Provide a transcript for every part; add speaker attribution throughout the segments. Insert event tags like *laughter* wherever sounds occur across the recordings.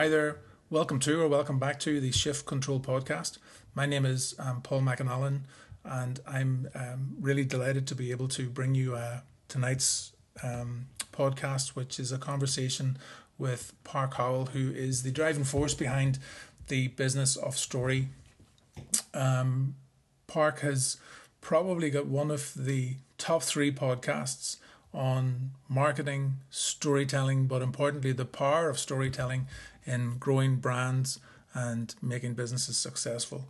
Speaker 1: Hi there. Welcome to or welcome back to the Shift Control podcast. My name is um, Paul McAnallen, and I'm um, really delighted to be able to bring you uh, tonight's um, podcast, which is a conversation with Park Howell, who is the driving force behind the business of story. Um, Park has probably got one of the top three podcasts on marketing, storytelling, but importantly, the power of storytelling in growing brands and making businesses successful.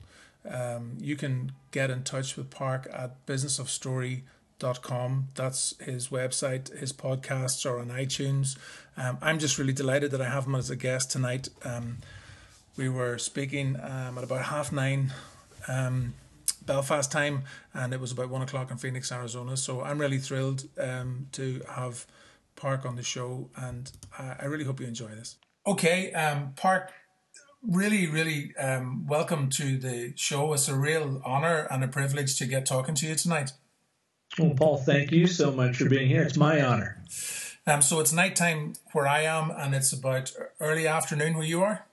Speaker 1: Um, you can get in touch with Park at businessofstory.com. That's his website. His podcasts are on iTunes. Um, I'm just really delighted that I have him as a guest tonight. Um, we were speaking um, at about half nine um, Belfast time, and it was about one o'clock in Phoenix, Arizona. So I'm really thrilled um, to have Park on the show, and I, I really hope you enjoy this. Okay, um, Park, really, really um, welcome to the show. It's a real honor and a privilege to get talking to you tonight.
Speaker 2: Well, Paul, thank you so much for being here. It's my honor.
Speaker 1: Um, so it's nighttime where I am, and it's about early afternoon where you are.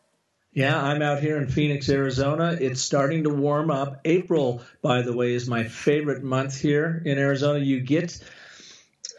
Speaker 2: Yeah, I'm out here in Phoenix, Arizona. It's starting to warm up. April, by the way, is my favorite month here in Arizona. You get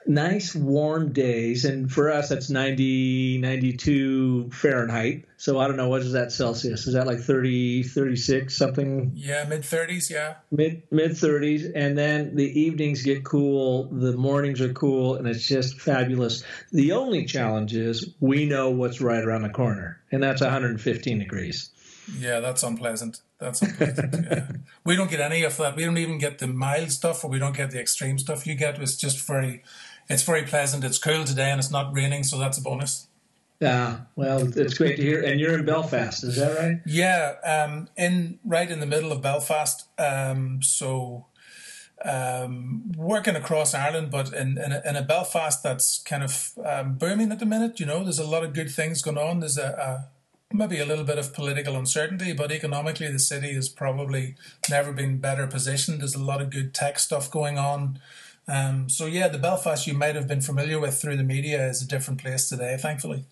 Speaker 2: nice warm days and for us that's 90 92 fahrenheit. So i don't know what is that celsius? Is that like 30 36 something?
Speaker 1: Yeah mid 30s yeah.
Speaker 2: Mid mid 30s and then the evenings get cool the mornings are cool and it's just fabulous. The only challenge is we know what's right around the corner and that's 115 degrees.
Speaker 1: Yeah that's unpleasant. That's unpleasant *laughs* yeah. we don't get any of that. We don't even get the mild stuff or we don't get the extreme stuff you get. It's just very it's very pleasant. It's cool today and it's not raining, so that's a bonus.
Speaker 2: Yeah, well, it's great to hear. And you're in Belfast, is that right?
Speaker 1: Yeah, um, in right in the middle of Belfast. Um, so um, working across Ireland, but in in a, in a Belfast that's kind of um, booming at the minute. You know, there's a lot of good things going on. There's a, a maybe a little bit of political uncertainty, but economically, the city has probably never been better positioned. There's a lot of good tech stuff going on. Um, so yeah, the Belfast you might have been familiar with through the media is a different place today, thankfully.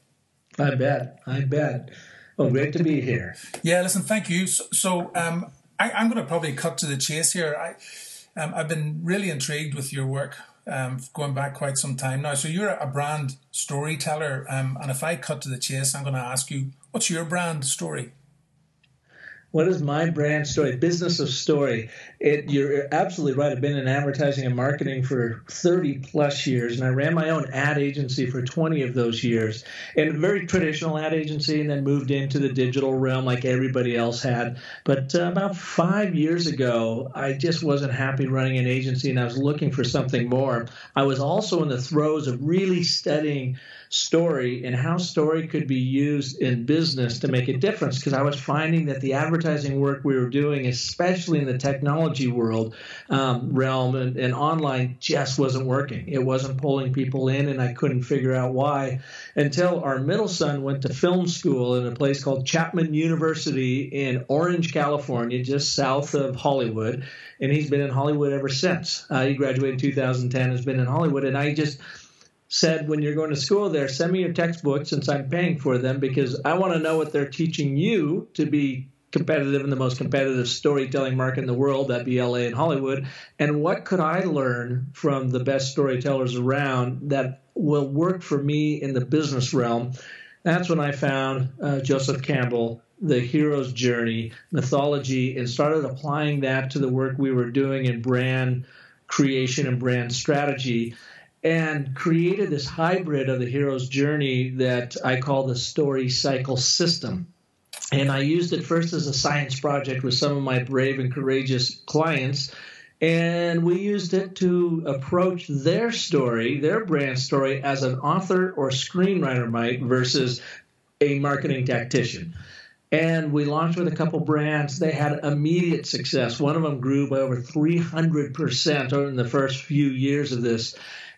Speaker 2: I bet. I bet. Well, great to be here.
Speaker 1: Yeah, listen, thank you. So, so um, I, am going to probably cut to the chase here. I, um, I've been really intrigued with your work um, going back quite some time now. So you're a brand storyteller, um, and if I cut to the chase, I'm going to ask you, what's your brand story?
Speaker 2: What is my brand story? Business of story. It, you're absolutely right. I've been in advertising and marketing for 30 plus years, and I ran my own ad agency for 20 of those years. And a very traditional ad agency, and then moved into the digital realm like everybody else had. But uh, about five years ago, I just wasn't happy running an agency, and I was looking for something more. I was also in the throes of really studying story and how story could be used in business to make a difference because I was finding that the advertising work we were doing, especially in the technology world um, realm and, and online, just wasn't working. It wasn't pulling people in, and I couldn't figure out why until our middle son went to film school in a place called Chapman University in Orange, California, just south of Hollywood. And he's been in Hollywood ever since. Uh, he graduated in 2010, has been in Hollywood. And I just said when you're going to school there, send me your textbooks since I'm paying for them because I want to know what they're teaching you to be competitive in the most competitive storytelling market in the world, that be LA and Hollywood. And what could I learn from the best storytellers around that will work for me in the business realm? That's when I found uh, Joseph Campbell, the hero's journey, mythology, and started applying that to the work we were doing in brand creation and brand strategy and created this hybrid of the hero's journey that I call the story cycle system. And I used it first as a science project with some of my brave and courageous clients. And we used it to approach their story, their brand story, as an author or screenwriter might versus a marketing tactician. And we launched with a couple brands. They had immediate success. One of them grew by over 300% in the first few years of this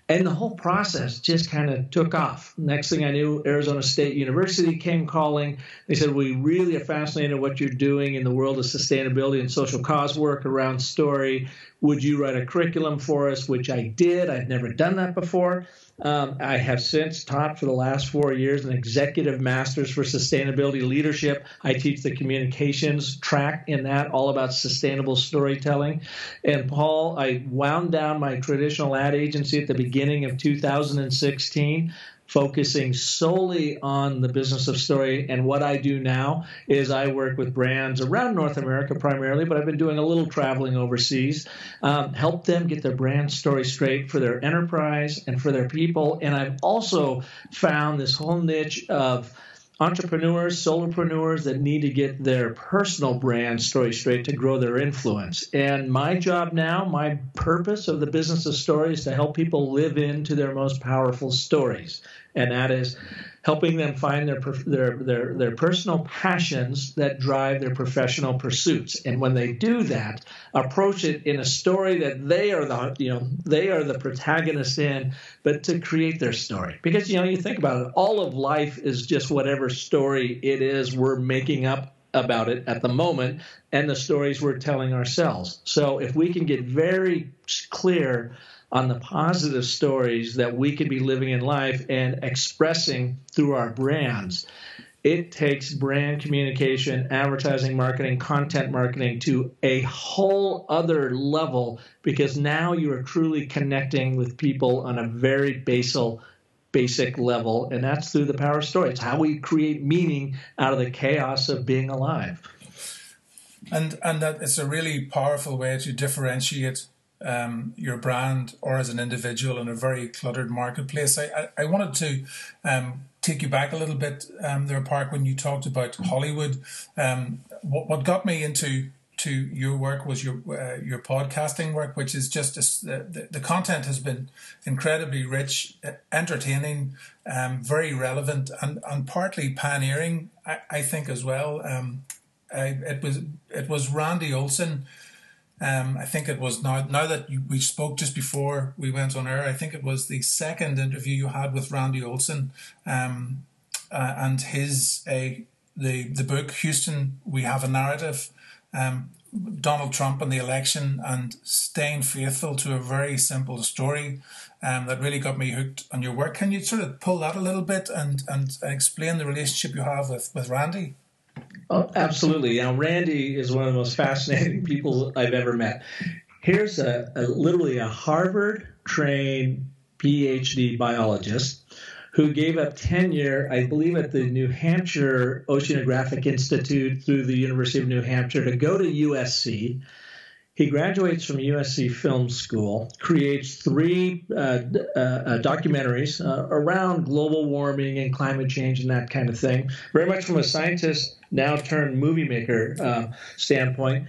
Speaker 2: and the whole process just kind of took off. Next thing I knew, Arizona State University came calling. They said, We really are fascinated at what you're doing in the world of sustainability and social cause work around story. Would you write a curriculum for us? Which I did. I'd never done that before. Um, I have since taught for the last four years an executive master's for sustainability leadership. I teach the communications track in that, all about sustainable storytelling. And Paul, I wound down my traditional ad agency at the beginning of 2016 focusing solely on the business of story. And what I do now is I work with brands around North America primarily, but I've been doing a little traveling overseas, um, help them get their brand story straight for their enterprise and for their people. And I've also found this whole niche of entrepreneurs, solopreneurs that need to get their personal brand story straight to grow their influence. And my job now, my purpose of the business of story is to help people live into their most powerful stories. And that is helping them find their, their, their, their personal passions that drive their professional pursuits. And when they do that, approach it in a story that they are the, you know, they are the protagonist in, but to create their story. Because, you know, you think about it, all of life is just whatever story it is we're making up about it at the moment and the stories we're telling ourselves. So if we can get very clear on the positive stories that we can be living in life and expressing through our brands. It takes brand communication, advertising, marketing, content marketing to a whole other level because now you are truly connecting with people on a very basal basic level, and that's through the power of story. It's how we create meaning out of the chaos of being alive.
Speaker 1: And and that it's a really powerful way to differentiate um, your brand or as an individual in a very cluttered marketplace. I, I, I wanted to um, take you back a little bit um, there, Park, when you talked about Hollywood. Um, what, what got me into to your work was your uh, your podcasting work, which is just a, the, the content has been incredibly rich, entertaining, um, very relevant, and, and partly pioneering, I, I think as well. Um, I, it was it was Randy Olson um, I think it was now now that you, we spoke just before we went on air. I think it was the second interview you had with Randy Olson, um, uh, and his a the the book Houston. We have a narrative. Um, Donald Trump and the election and staying faithful to a very simple story um, that really got me hooked on your work. Can you sort of pull that a little bit and, and explain the relationship you have with, with Randy?
Speaker 2: Oh, absolutely. Now, Randy is one of the most fascinating people I've ever met. Here's a, a literally a Harvard trained PhD biologist who gave up tenure, I believe, at the New Hampshire Oceanographic Institute through the University of New Hampshire to go to USC he graduates from USC Film School, creates three uh, uh, documentaries uh, around global warming and climate change and that kind of thing, very much from a scientist now turned movie maker uh, standpoint.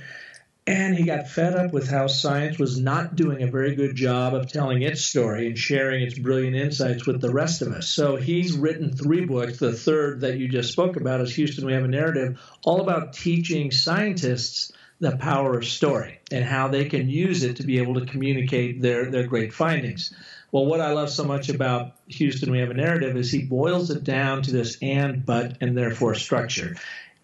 Speaker 2: And he got fed up with how science was not doing a very good job of telling its story and sharing its brilliant insights with the rest of us. So he's written three books. The third that you just spoke about is Houston, We Have a Narrative, all about teaching scientists the power of story and how they can use it to be able to communicate their, their great findings. Well, what I love so much about Houston, we have a narrative, is he boils it down to this and, but, and therefore structure.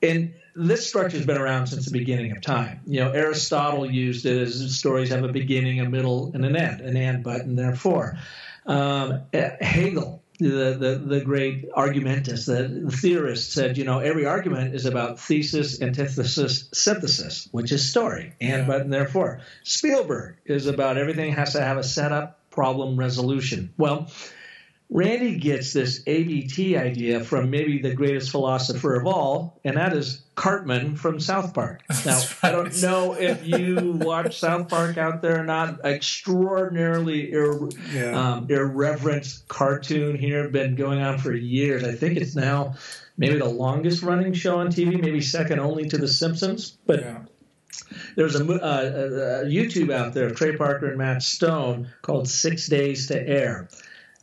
Speaker 2: And this structure has been around since the beginning of time. You know, Aristotle used it as stories have a beginning, a middle, and an end, an and, but, and therefore. Um, Hegel the, the, the great argumentist, the theorist said, you know, every argument is about thesis, antithesis, synthesis, which is story, and yeah. but and therefore Spielberg is about everything has to have a setup, problem, resolution. Well, Randy gets this ABT idea from maybe the greatest philosopher of all, and that is Cartman from South Park. *laughs* Now, right. I don't know if you watch South Park out there or not. Extraordinarily ir- yeah. um, irreverent cartoon here, been going on for years. I think it's now maybe the longest running show on TV, maybe second only to The Simpsons. But yeah. There's a, uh, a, YouTube out there of Trey Parker and Matt Stone called Six Days to Air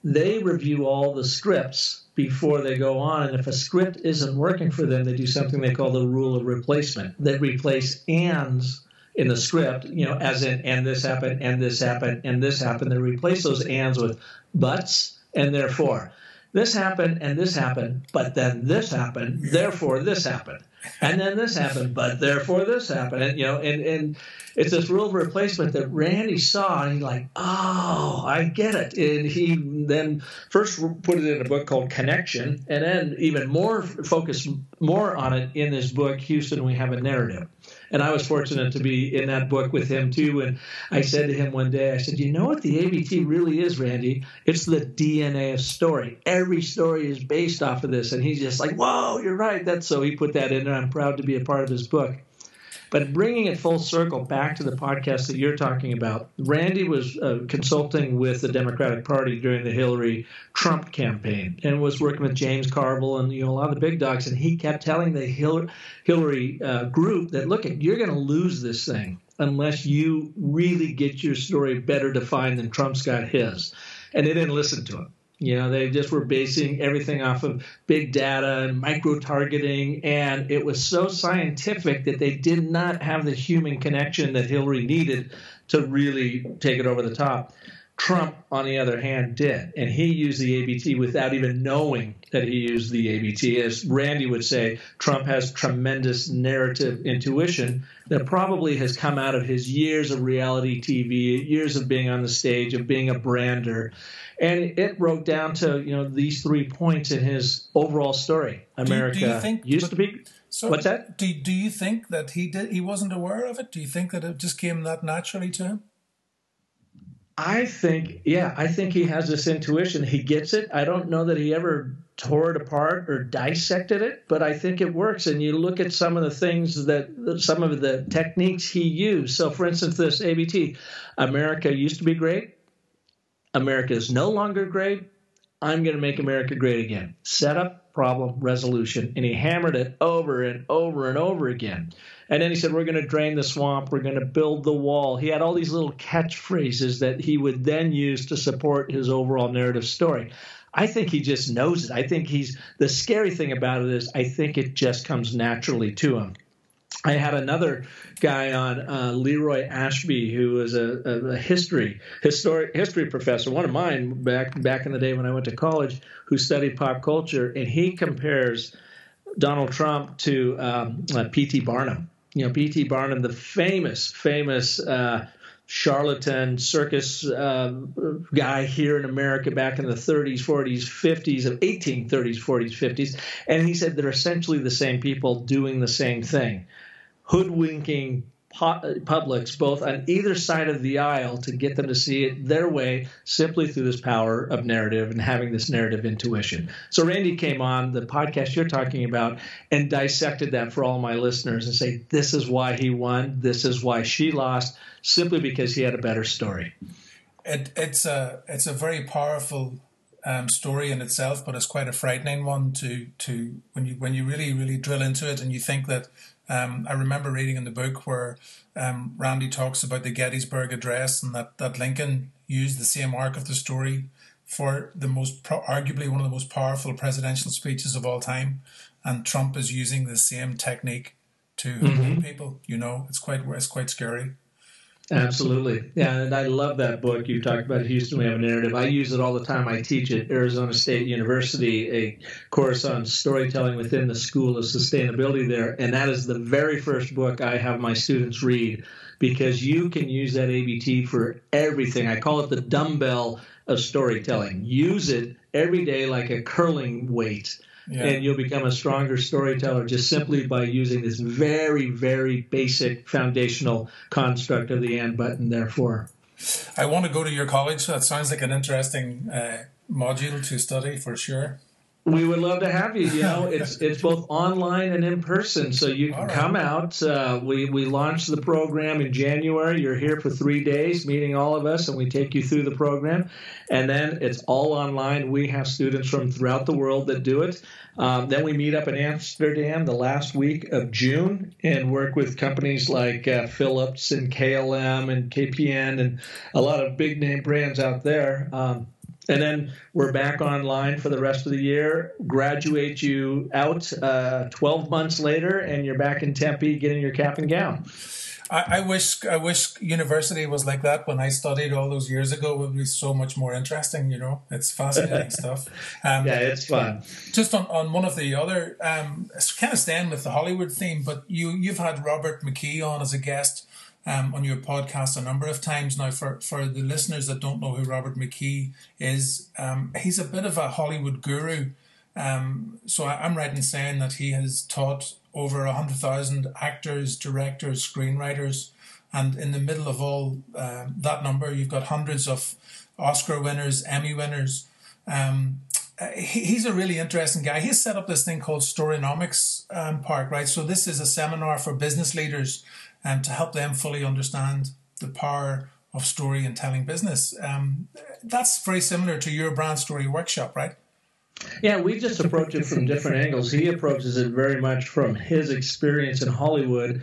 Speaker 2: they review all the scripts before they go on. And if a script isn't working for them, they do something they call the rule of replacement. They replace ands in the script, you know, as in, and this happened, and this happened, and this happened. They replace those ands with buts and therefore. This happened and this happened, but then this happened, therefore this happened. And then this happened, but therefore this happened. And, you know, and, and it's this rule of replacement that Randy saw, and he's like, oh, I get it. And he then first put it in a book called Connection, and then even more focus more on it in this book, Houston, We Have a Narrative. And I was fortunate to be in that book with him too. And I said to him one day, I said, You know what the ABT really is, Randy? It's the DNA of story. Every story is based off of this. And he's just like, Whoa, you're right. That's so he put that in, and I'm proud to be a part of his book. But bringing it full circle back to the podcast that you're talking about, Randy was uh, consulting with the Democratic Party during the Hillary Trump campaign and was working with James Carville and you know a lot of the big dogs, and he kept telling the Hillary, uh, group that look, you're going to lose this thing unless you really get your story better defined than Trump's got his, and they didn't listen to him. You know, they just were basing everything off of big data and micro targeting, and it was so scientific that they did not have the human connection that Hillary needed to really take it over the top. Trump, on the other hand, did, and he used the ABT without even knowing that he used the ABT. As Randy would say, Trump has tremendous narrative intuition that probably has come out of his years of reality TV, years of being on the stage, of being a brander and it wrote down to you know these three points in his overall story. America do, do you think, used but, to be. So what's that?
Speaker 1: Do Do you think that he did? He wasn't aware of it. Do you think that it just came that naturally to him?
Speaker 2: I think, yeah, I think he has this intuition. He gets it. I don't know that he ever tore it apart or dissected it, but I think it works. And you look at some of the things that, some of the techniques he used. So, for instance, this ABT America used to be great. America is no longer great. I'm going to make America great again. Setup, problem, resolution. And he hammered it over and over and over again. And then he said, We're going to drain the swamp. We're going to build the wall. He had all these little catchphrases that he would then use to support his overall narrative story. I think he just knows it. I think he's the scary thing about it is I think it just comes naturally to him. I had another guy on, uh, Leroy Ashby, who was a, a, history historic history professor, one of mine back back in the day when I went to college, who studied pop culture, and he compares Donald Trump to um, uh, P.T. Barnum. You know, P.T. Barnum, the famous famous uh, charlatan circus uh, guy here in America back in the 30s, 40s, 50s, of 1830s, 40s, 50s, and he said they're essentially the same people doing the same thing hoodwinking publics both on either side of the aisle to get them to see it their way simply through this power of narrative and having this narrative intuition. So Randy came on the podcast you're talking about and dissected that for all my listeners and say this is why he won, this is why she lost, simply because he had a better story.
Speaker 1: It, it's a it's a very powerful um, story in itself, but it's quite a frightening one to to when you when you really really drill into it and you think that um, I remember reading in the book where um, Randy talks about the Gettysburg Address and that, that Lincoln used the same arc of the story for the most, pro- arguably one of the most powerful presidential speeches of all time. And Trump is using the same technique to mm-hmm. people. You know, it's quite it's quite scary.
Speaker 2: Absolutely. Yeah, and I love that book. You talked about Houston, we have a narrative. I use it all the time. I teach at Arizona State University a course on storytelling within the School of Sustainability there. And that is the very first book I have my students read because you can use that ABT for everything. I call it the dumbbell of storytelling. Use it every day like a curling weight yeah. and you'll become a stronger storyteller just simply by using this very, very basic foundational construct of the and button, therefore.
Speaker 1: I want to go to your college. That sounds like an interesting uh, module to study for sure.
Speaker 2: We would love to have you. You know, it's it's both online and in person, so you can right. come out. Uh, we we launched the program in January. You're here for three days, meeting all of us, and we take you through the program. And then it's all online. We have students from throughout the world that do it. Um, then we meet up in Amsterdam the last week of June and work with companies like uh, Philips and KLM and KPN and a lot of big name brands out there. Um, and then we're back online for the rest of the year. Graduate you out uh, 12 months later, and you're back in Tempe getting your cap and gown.
Speaker 1: I, I, wish I wish university was like that when I studied all those years ago. It would be so much more interesting. You know, it's fascinating *laughs* stuff.
Speaker 2: Um, yeah, it's fun.
Speaker 1: Just on, on one of the other, um, kind of staying with the Hollywood theme, but you you've had Robert McKee on as a guest um, on your podcast a number of times now. For, for the listeners that don't know who Robert McKee is, um, he's a bit of a Hollywood guru. Um, so I, am right in saying that he has taught over 100,000 actors, directors, screenwriters. And in the middle of all uh, that number, you've got hundreds of Oscar winners, Emmy winners. Um, he, he's a really interesting guy. He's set up this thing called Storynomics um, Park, right? So this is a seminar for business leaders um, to help them fully understand the power of story and telling business. Um, that's very similar to your brand story workshop, right?
Speaker 2: Yeah, we just approach it from different angles. He approaches it very much from his experience in Hollywood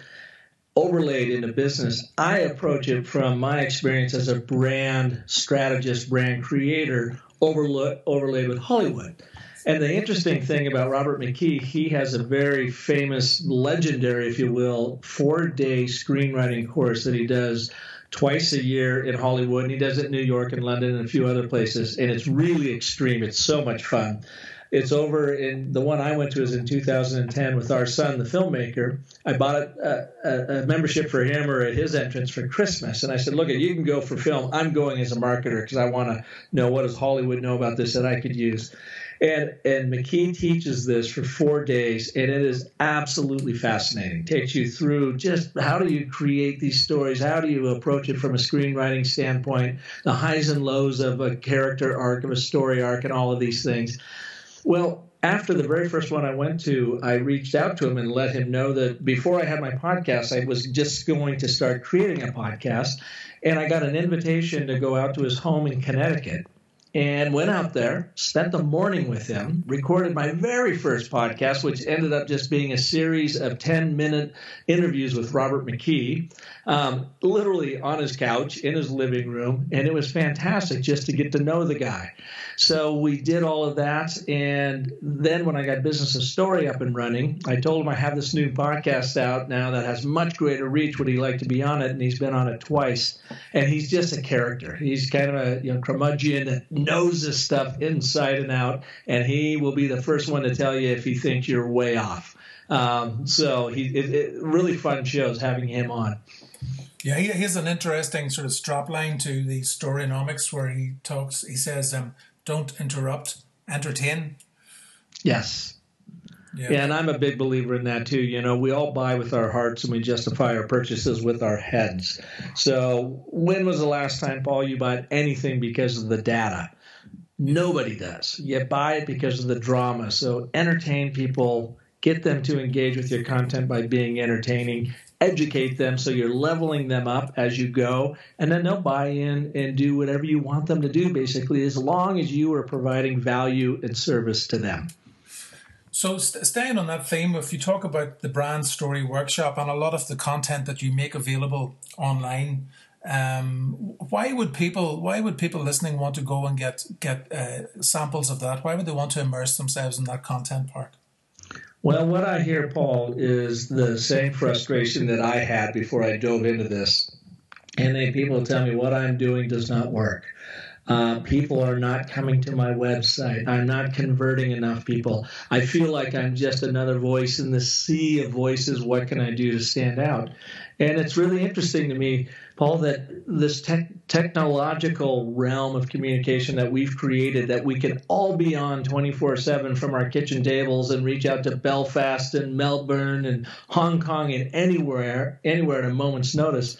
Speaker 2: overlaid into business. I approach it from my experience as a brand strategist, brand creator, overlaid with Hollywood. And the interesting thing about Robert McKee, he has a very famous, legendary, if you will, four day screenwriting course that he does twice a year in Hollywood. And he does it in New York and London and a few other places. And it's really extreme. It's so much fun. It's over in the one I went to is in 2010 with our son, the filmmaker. I bought a, a, a membership for him or at his entrance for Christmas, and I said, "Look, you can go for film. I'm going as a marketer because I want to know what does Hollywood know about this that I could use." And and McKee teaches this for four days, and it is absolutely fascinating. Takes you through just how do you create these stories, how do you approach it from a screenwriting standpoint, the highs and lows of a character arc, of a story arc, and all of these things. Well, after the very first one I went to, I reached out to him and let him know that before I had my podcast, I was just going to start creating a podcast. And I got an invitation to go out to his home in Connecticut and went out there, spent the morning with him, recorded my very first podcast, which ended up just being a series of 10 minute interviews with Robert McKee, um, literally on his couch in his living room. And it was fantastic just to get to know the guy. So we did all of that. And then when I got Business of Story up and running, I told him I have this new podcast out now that has much greater reach. Would he like to be on it? And he's been on it twice. And he's just a character. He's kind of a you know, curmudgeon knows this stuff inside and out. And he will be the first one to tell you if he thinks you're way off. Um, so he it, it, really fun shows having him on.
Speaker 1: Yeah, he, he has an interesting sort of strap line to the Storynomics where he talks. He says, um, don't interrupt, entertain.
Speaker 2: Yes. Yeah. yeah. and I'm a big believer in that too. You know, we all buy with our hearts and we justify our purchases with our heads. So, when was the last time, Paul, you bought anything because of the data? Nobody does. You buy it because of the drama. So, entertain people, get them to engage with your content by being entertaining, educate them so you're leveling them up as you go and then they'll buy in and do whatever you want them to do basically as long as you are providing value and service to them
Speaker 1: so st- staying on that theme if you talk about the brand story workshop and a lot of the content that you make available online um, why would people why would people listening want to go and get get uh, samples of that why would they want to immerse themselves in that content park
Speaker 2: well, what I hear, Paul, is the same frustration that I had before I dove into this. And then people tell me what I'm doing does not work. Uh, people are not coming to my website. I'm not converting enough people. I feel like I'm just another voice in the sea of voices. What can I do to stand out? And it's really interesting to me Paul, that this te- technological realm of communication that we've created, that we can all be on 24 7 from our kitchen tables and reach out to Belfast and Melbourne and Hong Kong and anywhere, anywhere at a moment's notice.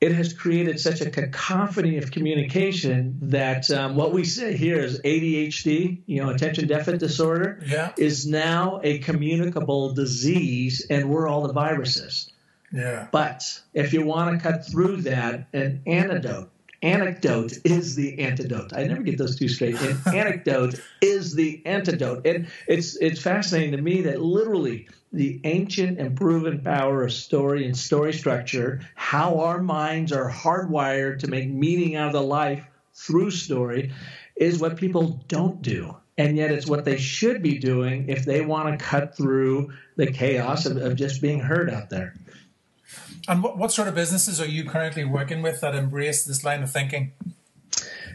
Speaker 2: It has created such a cacophony of communication that um, what we say here is ADHD, you know, attention deficit disorder,
Speaker 1: yeah.
Speaker 2: is now a communicable disease, and we're all the viruses.
Speaker 1: Yeah.
Speaker 2: But if you want to cut through that, an antidote, anecdote is the antidote. I never get those two straight. *laughs* An anecdote is the antidote. And it's it's fascinating to me that literally the ancient and proven power of story and story structure, how our minds are hardwired to make meaning out of the life through story, is what people don't do. And yet it's what they should be doing if they want to cut through the chaos of, of just being heard out there.
Speaker 1: And what, what sort of businesses are you currently working with that embrace this line of thinking?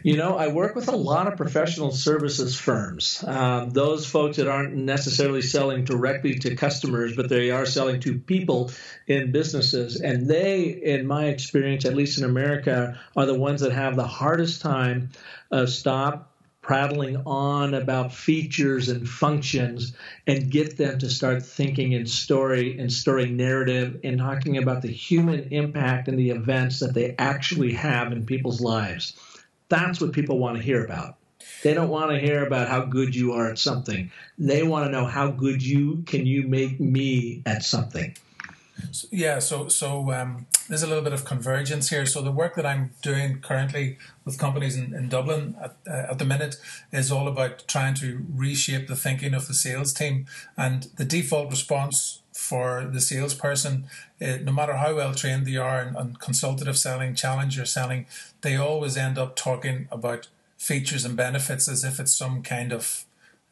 Speaker 2: You know, I work with a lot of professional services firms. Um, those folks that aren't necessarily selling directly to customers, but they are selling to people in businesses. And they, in my experience, at least in America, are the ones that have the hardest time of stop prattling on about features and functions and get them to start thinking in story and story narrative and talking about the human impact and the events that they actually have in people's lives. That's what people want to hear about. They don't want to hear about how good you are at something. They want to know how good you can you make me at something.
Speaker 1: Yeah, so so um, there's a little bit of convergence here. So the work that I'm doing currently with companies in, in Dublin at, uh, at the minute is all about trying to reshape the thinking of the sales team. And the default response for the salesperson, uh, no matter how well trained they are in, in consultative selling, challenger selling, they always end up talking about features and benefits as if it's some kind of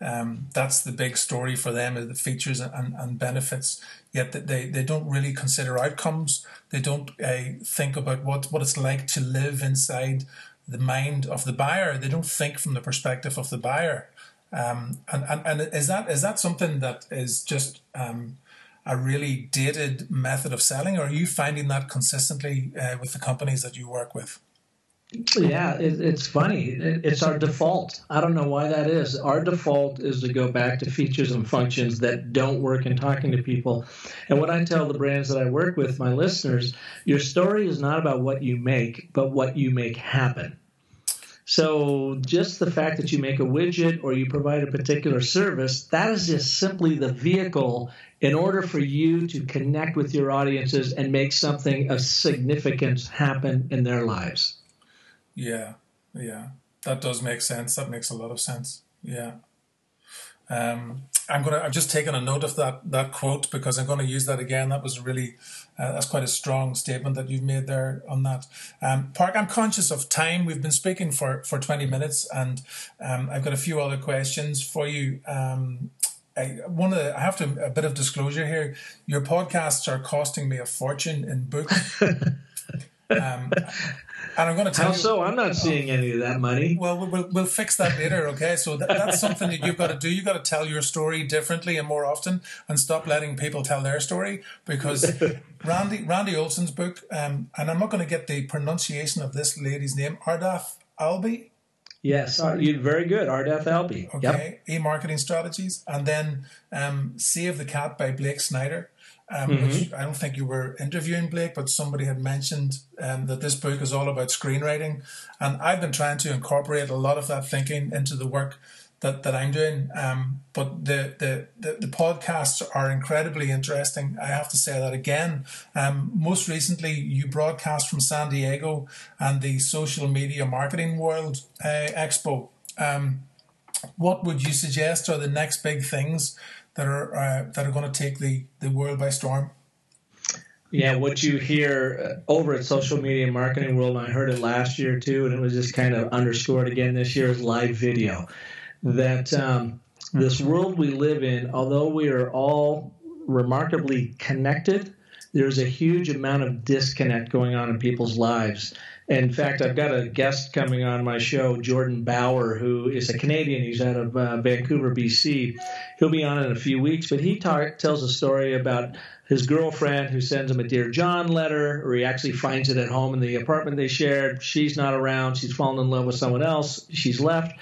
Speaker 1: um, that's the big story for them is the features and, and benefits yet they, they don't really consider outcomes. They don't uh, think about what, what it's like to live inside the mind of the buyer. They don't think from the perspective of the buyer. Um, and, and, and is that is that something that is just um, a really dated method of selling, or are you finding that consistently uh, with the companies that you work with?
Speaker 2: Yeah, it, it's funny. It, it's our default. I don't know why that is. Our default is to go back to features and functions that don't work in talking to people. And what I tell the brands that I work with, my listeners, your story is not about what you make, but what you make happen. So just the fact that you make a widget or you provide a particular service, that is just simply the vehicle in order for you to connect with your audiences and make something of significance happen in their lives.
Speaker 1: Yeah, yeah, that does make sense. That makes a lot of sense. Yeah. Um, I'm gonna. I've just taken a note of that that quote because I'm going to use that again. That was really uh, that's quite a strong statement that you've made there on that. Um, Park, I'm conscious of time. We've been speaking for for 20 minutes, and um, I've got a few other questions for you. Um, I, one of the, I have to a bit of disclosure here. Your podcasts are costing me a fortune in books. *laughs*
Speaker 2: um, and I'm going *laughs* to tell How you. so? I'm not seeing any of that money.
Speaker 1: Well, we'll, we'll fix that later, okay? So that, that's something that you've got to do. You've got to tell your story differently and more often and stop letting people tell their story because *laughs* Randy Randy Olson's book, um, and I'm not going to get the pronunciation of this lady's name, Ardath Albee.
Speaker 2: Yes, you're very good, Ardath Albee.
Speaker 1: Okay, yep. e-marketing strategies, and then um, Save the Cat by Blake Snyder um, mm-hmm. which I don't think you were interviewing Blake, but somebody had mentioned um, that this book is all about screenwriting. And I've been trying to incorporate a lot of that thinking into the work that, that I'm doing. Um, but the, the, the, the, podcasts are incredibly interesting. I have to say that again. Um, most recently, you broadcast from San Diego and the Social Media Marketing World uh, Expo. Um, what would you suggest are the next big things that are uh, that are going to take the the world by storm.
Speaker 2: Yeah, what you hear uh, over at Social Media Marketing World, and I heard it last year too, and it was just kind of underscored again this year is live video. That um, this world we live in, although we are all remarkably connected, there's a huge amount of disconnect going on in people's lives. In fact, I've got a guest coming on my show, Jordan Bauer, who is a Canadian. He's out of uh, Vancouver, BC. He'll be on in a few weeks, but he talk, tells a story about his girlfriend who sends him a Dear John letter, or he actually finds it at home in the apartment they shared. She's not around. She's fallen in love with someone else. She's left.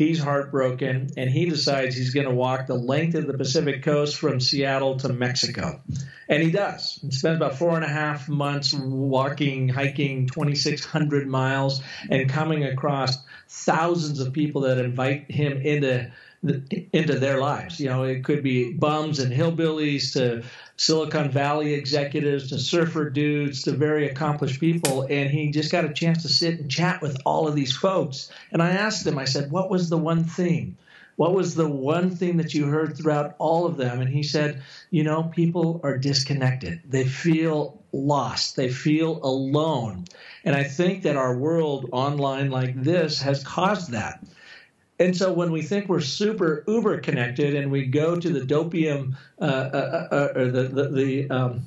Speaker 2: He's heartbroken, and he decides he's going to walk the length of the Pacific coast from Seattle to Mexico. And he does. He spends about four and a half months walking, hiking 2,600 miles, and coming across thousands of people that invite him into into their lives. You know, it could be bums and hillbillies to Silicon Valley executives to surfer dudes to very accomplished people. And he just got a chance to sit and chat with all of these folks. And I asked him, I said, what was the one thing? What was the one thing that you heard throughout all of them? And he said, you know, people are disconnected. They feel lost. They feel alone. And I think that our world online like this has caused that. And so when we think we're super uber connected and we go to the dopium uh, uh, uh, uh, or the the, the um,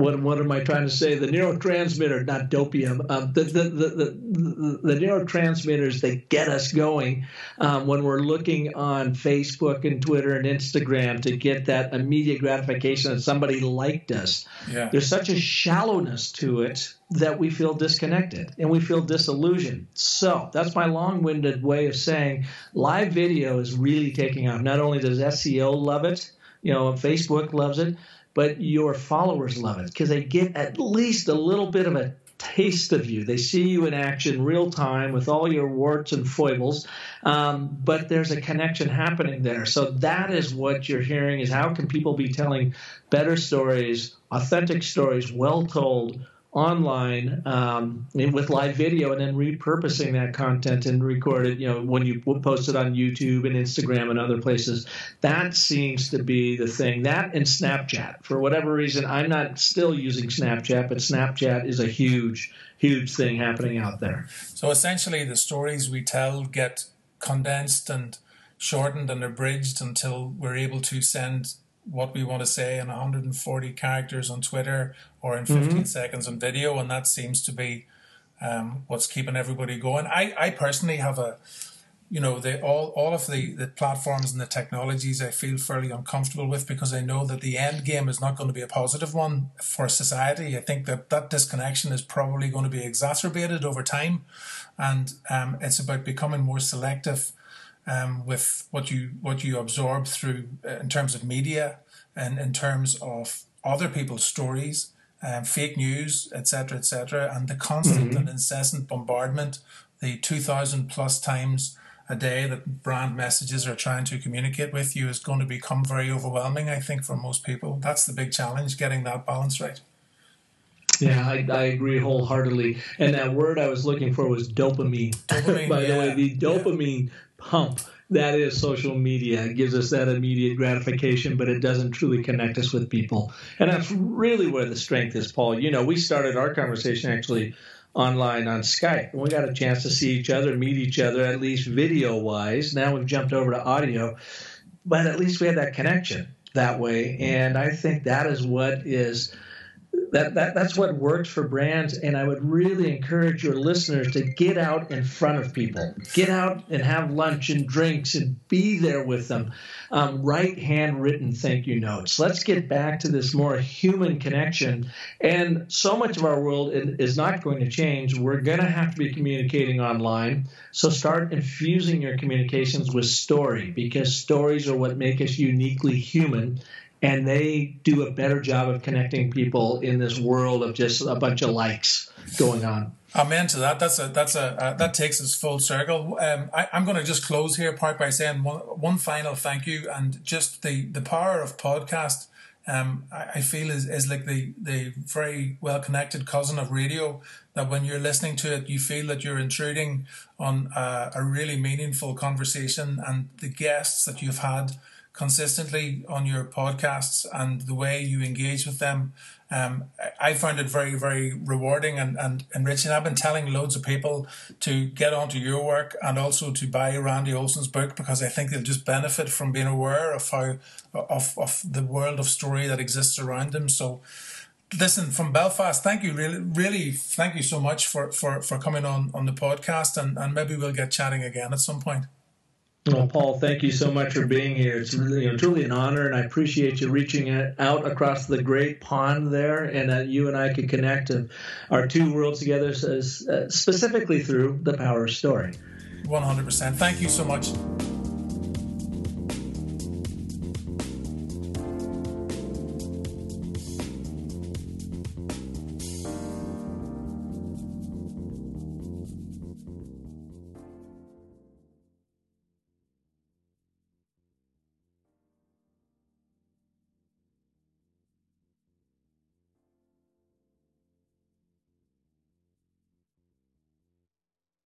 Speaker 2: what what am I trying to say? The neurotransmitter, not dopium. Um, the, the, the, the, the neurotransmitters that get us going um, when we're looking on Facebook and Twitter and Instagram to get that immediate gratification that somebody liked us. Yeah. There's such a shallowness to it that we feel disconnected and we feel disillusioned. So that's my long-winded way of saying live video is really taking off. Not only does SEO love it, you know, Facebook loves it but your followers love it because they get at least a little bit of a taste of you. They see you in action real time with all your warts and foibles, um, but there's a connection happening there. So that is what you're hearing is how can people be telling better stories, authentic stories, well told online um, with live video and then repurposing that content and record it, you know, when you post it on YouTube and Instagram and other places. That seems to be the thing. That and Snapchat. For whatever reason, I'm not still using Snapchat, but Snapchat is a huge, huge thing happening out there.
Speaker 1: So essentially, the stories we tell get condensed and shortened and abridged until we're able to send what we want to say in 140 characters on Twitter or in 15 mm-hmm. seconds on video, and that seems to be um, what's keeping everybody going. I, I personally have a, you know, the all all of the the platforms and the technologies I feel fairly uncomfortable with because I know that the end game is not going to be a positive one for society. I think that that disconnection is probably going to be exacerbated over time, and um, it's about becoming more selective um, with what you what you absorb through uh, in terms of media and in terms of other people's stories, um, fake news, etc., etc., and the constant mm-hmm. and incessant bombardment, the two thousand plus times a day that brand messages are trying to communicate with you is going to become very overwhelming. I think for most people, that's the big challenge: getting that balance right. *laughs*
Speaker 2: Yeah, I, I, agree wholeheartedly. And that word I was looking for was dopamine. *laughs* dopamine By yeah. the way, the dopamine yeah pump that is social media. It gives us that immediate gratification, but it doesn't truly connect us with people. And that's really where the strength is, Paul. You know, we started our conversation actually online on Skype. And we got a chance to see each other, meet each other, at least video wise. Now we've jumped over to audio, but at least we had that connection that way. And I think that is what is that, that that's what works for brands and i would really encourage your listeners to get out in front of people. Get out and have lunch and drinks and be there with them. Um, write handwritten thank you notes. Let's get back to this more human connection. And so much of our world is not going to change. We're going to have to be communicating online. So start infusing your communications with story because stories are what make us uniquely human and they do a better job of connecting people in this world of just a bunch of likes going on.
Speaker 1: Amen to that. That's a that's a uh, that takes us full circle. Um, I, am going to just close here part by saying one, one final thank you and just the the power of podcast. Um, I, I feel is, is like the the very well connected cousin of radio. That when you're listening to it, you feel that you're intruding on a, a really meaningful conversation, and the guests that you've had consistently on your podcasts and the way you engage with them. Um, I found it very, very rewarding and, and enriching. I've been telling loads of people to get onto your work and also to buy Randy Olson's book because I think they'll just benefit from being aware of how of, of the world of story that exists around them. So listen from Belfast, thank you really really thank you so much for, for, for coming on, on the podcast and, and maybe we'll get chatting again at some point.
Speaker 2: Well, Paul, thank you so much for being here. It's really, you know, truly an honor, and I appreciate you reaching out across the great pond there, and that you and I could connect our two worlds together, specifically through the power of story.
Speaker 1: One hundred percent. Thank you so much.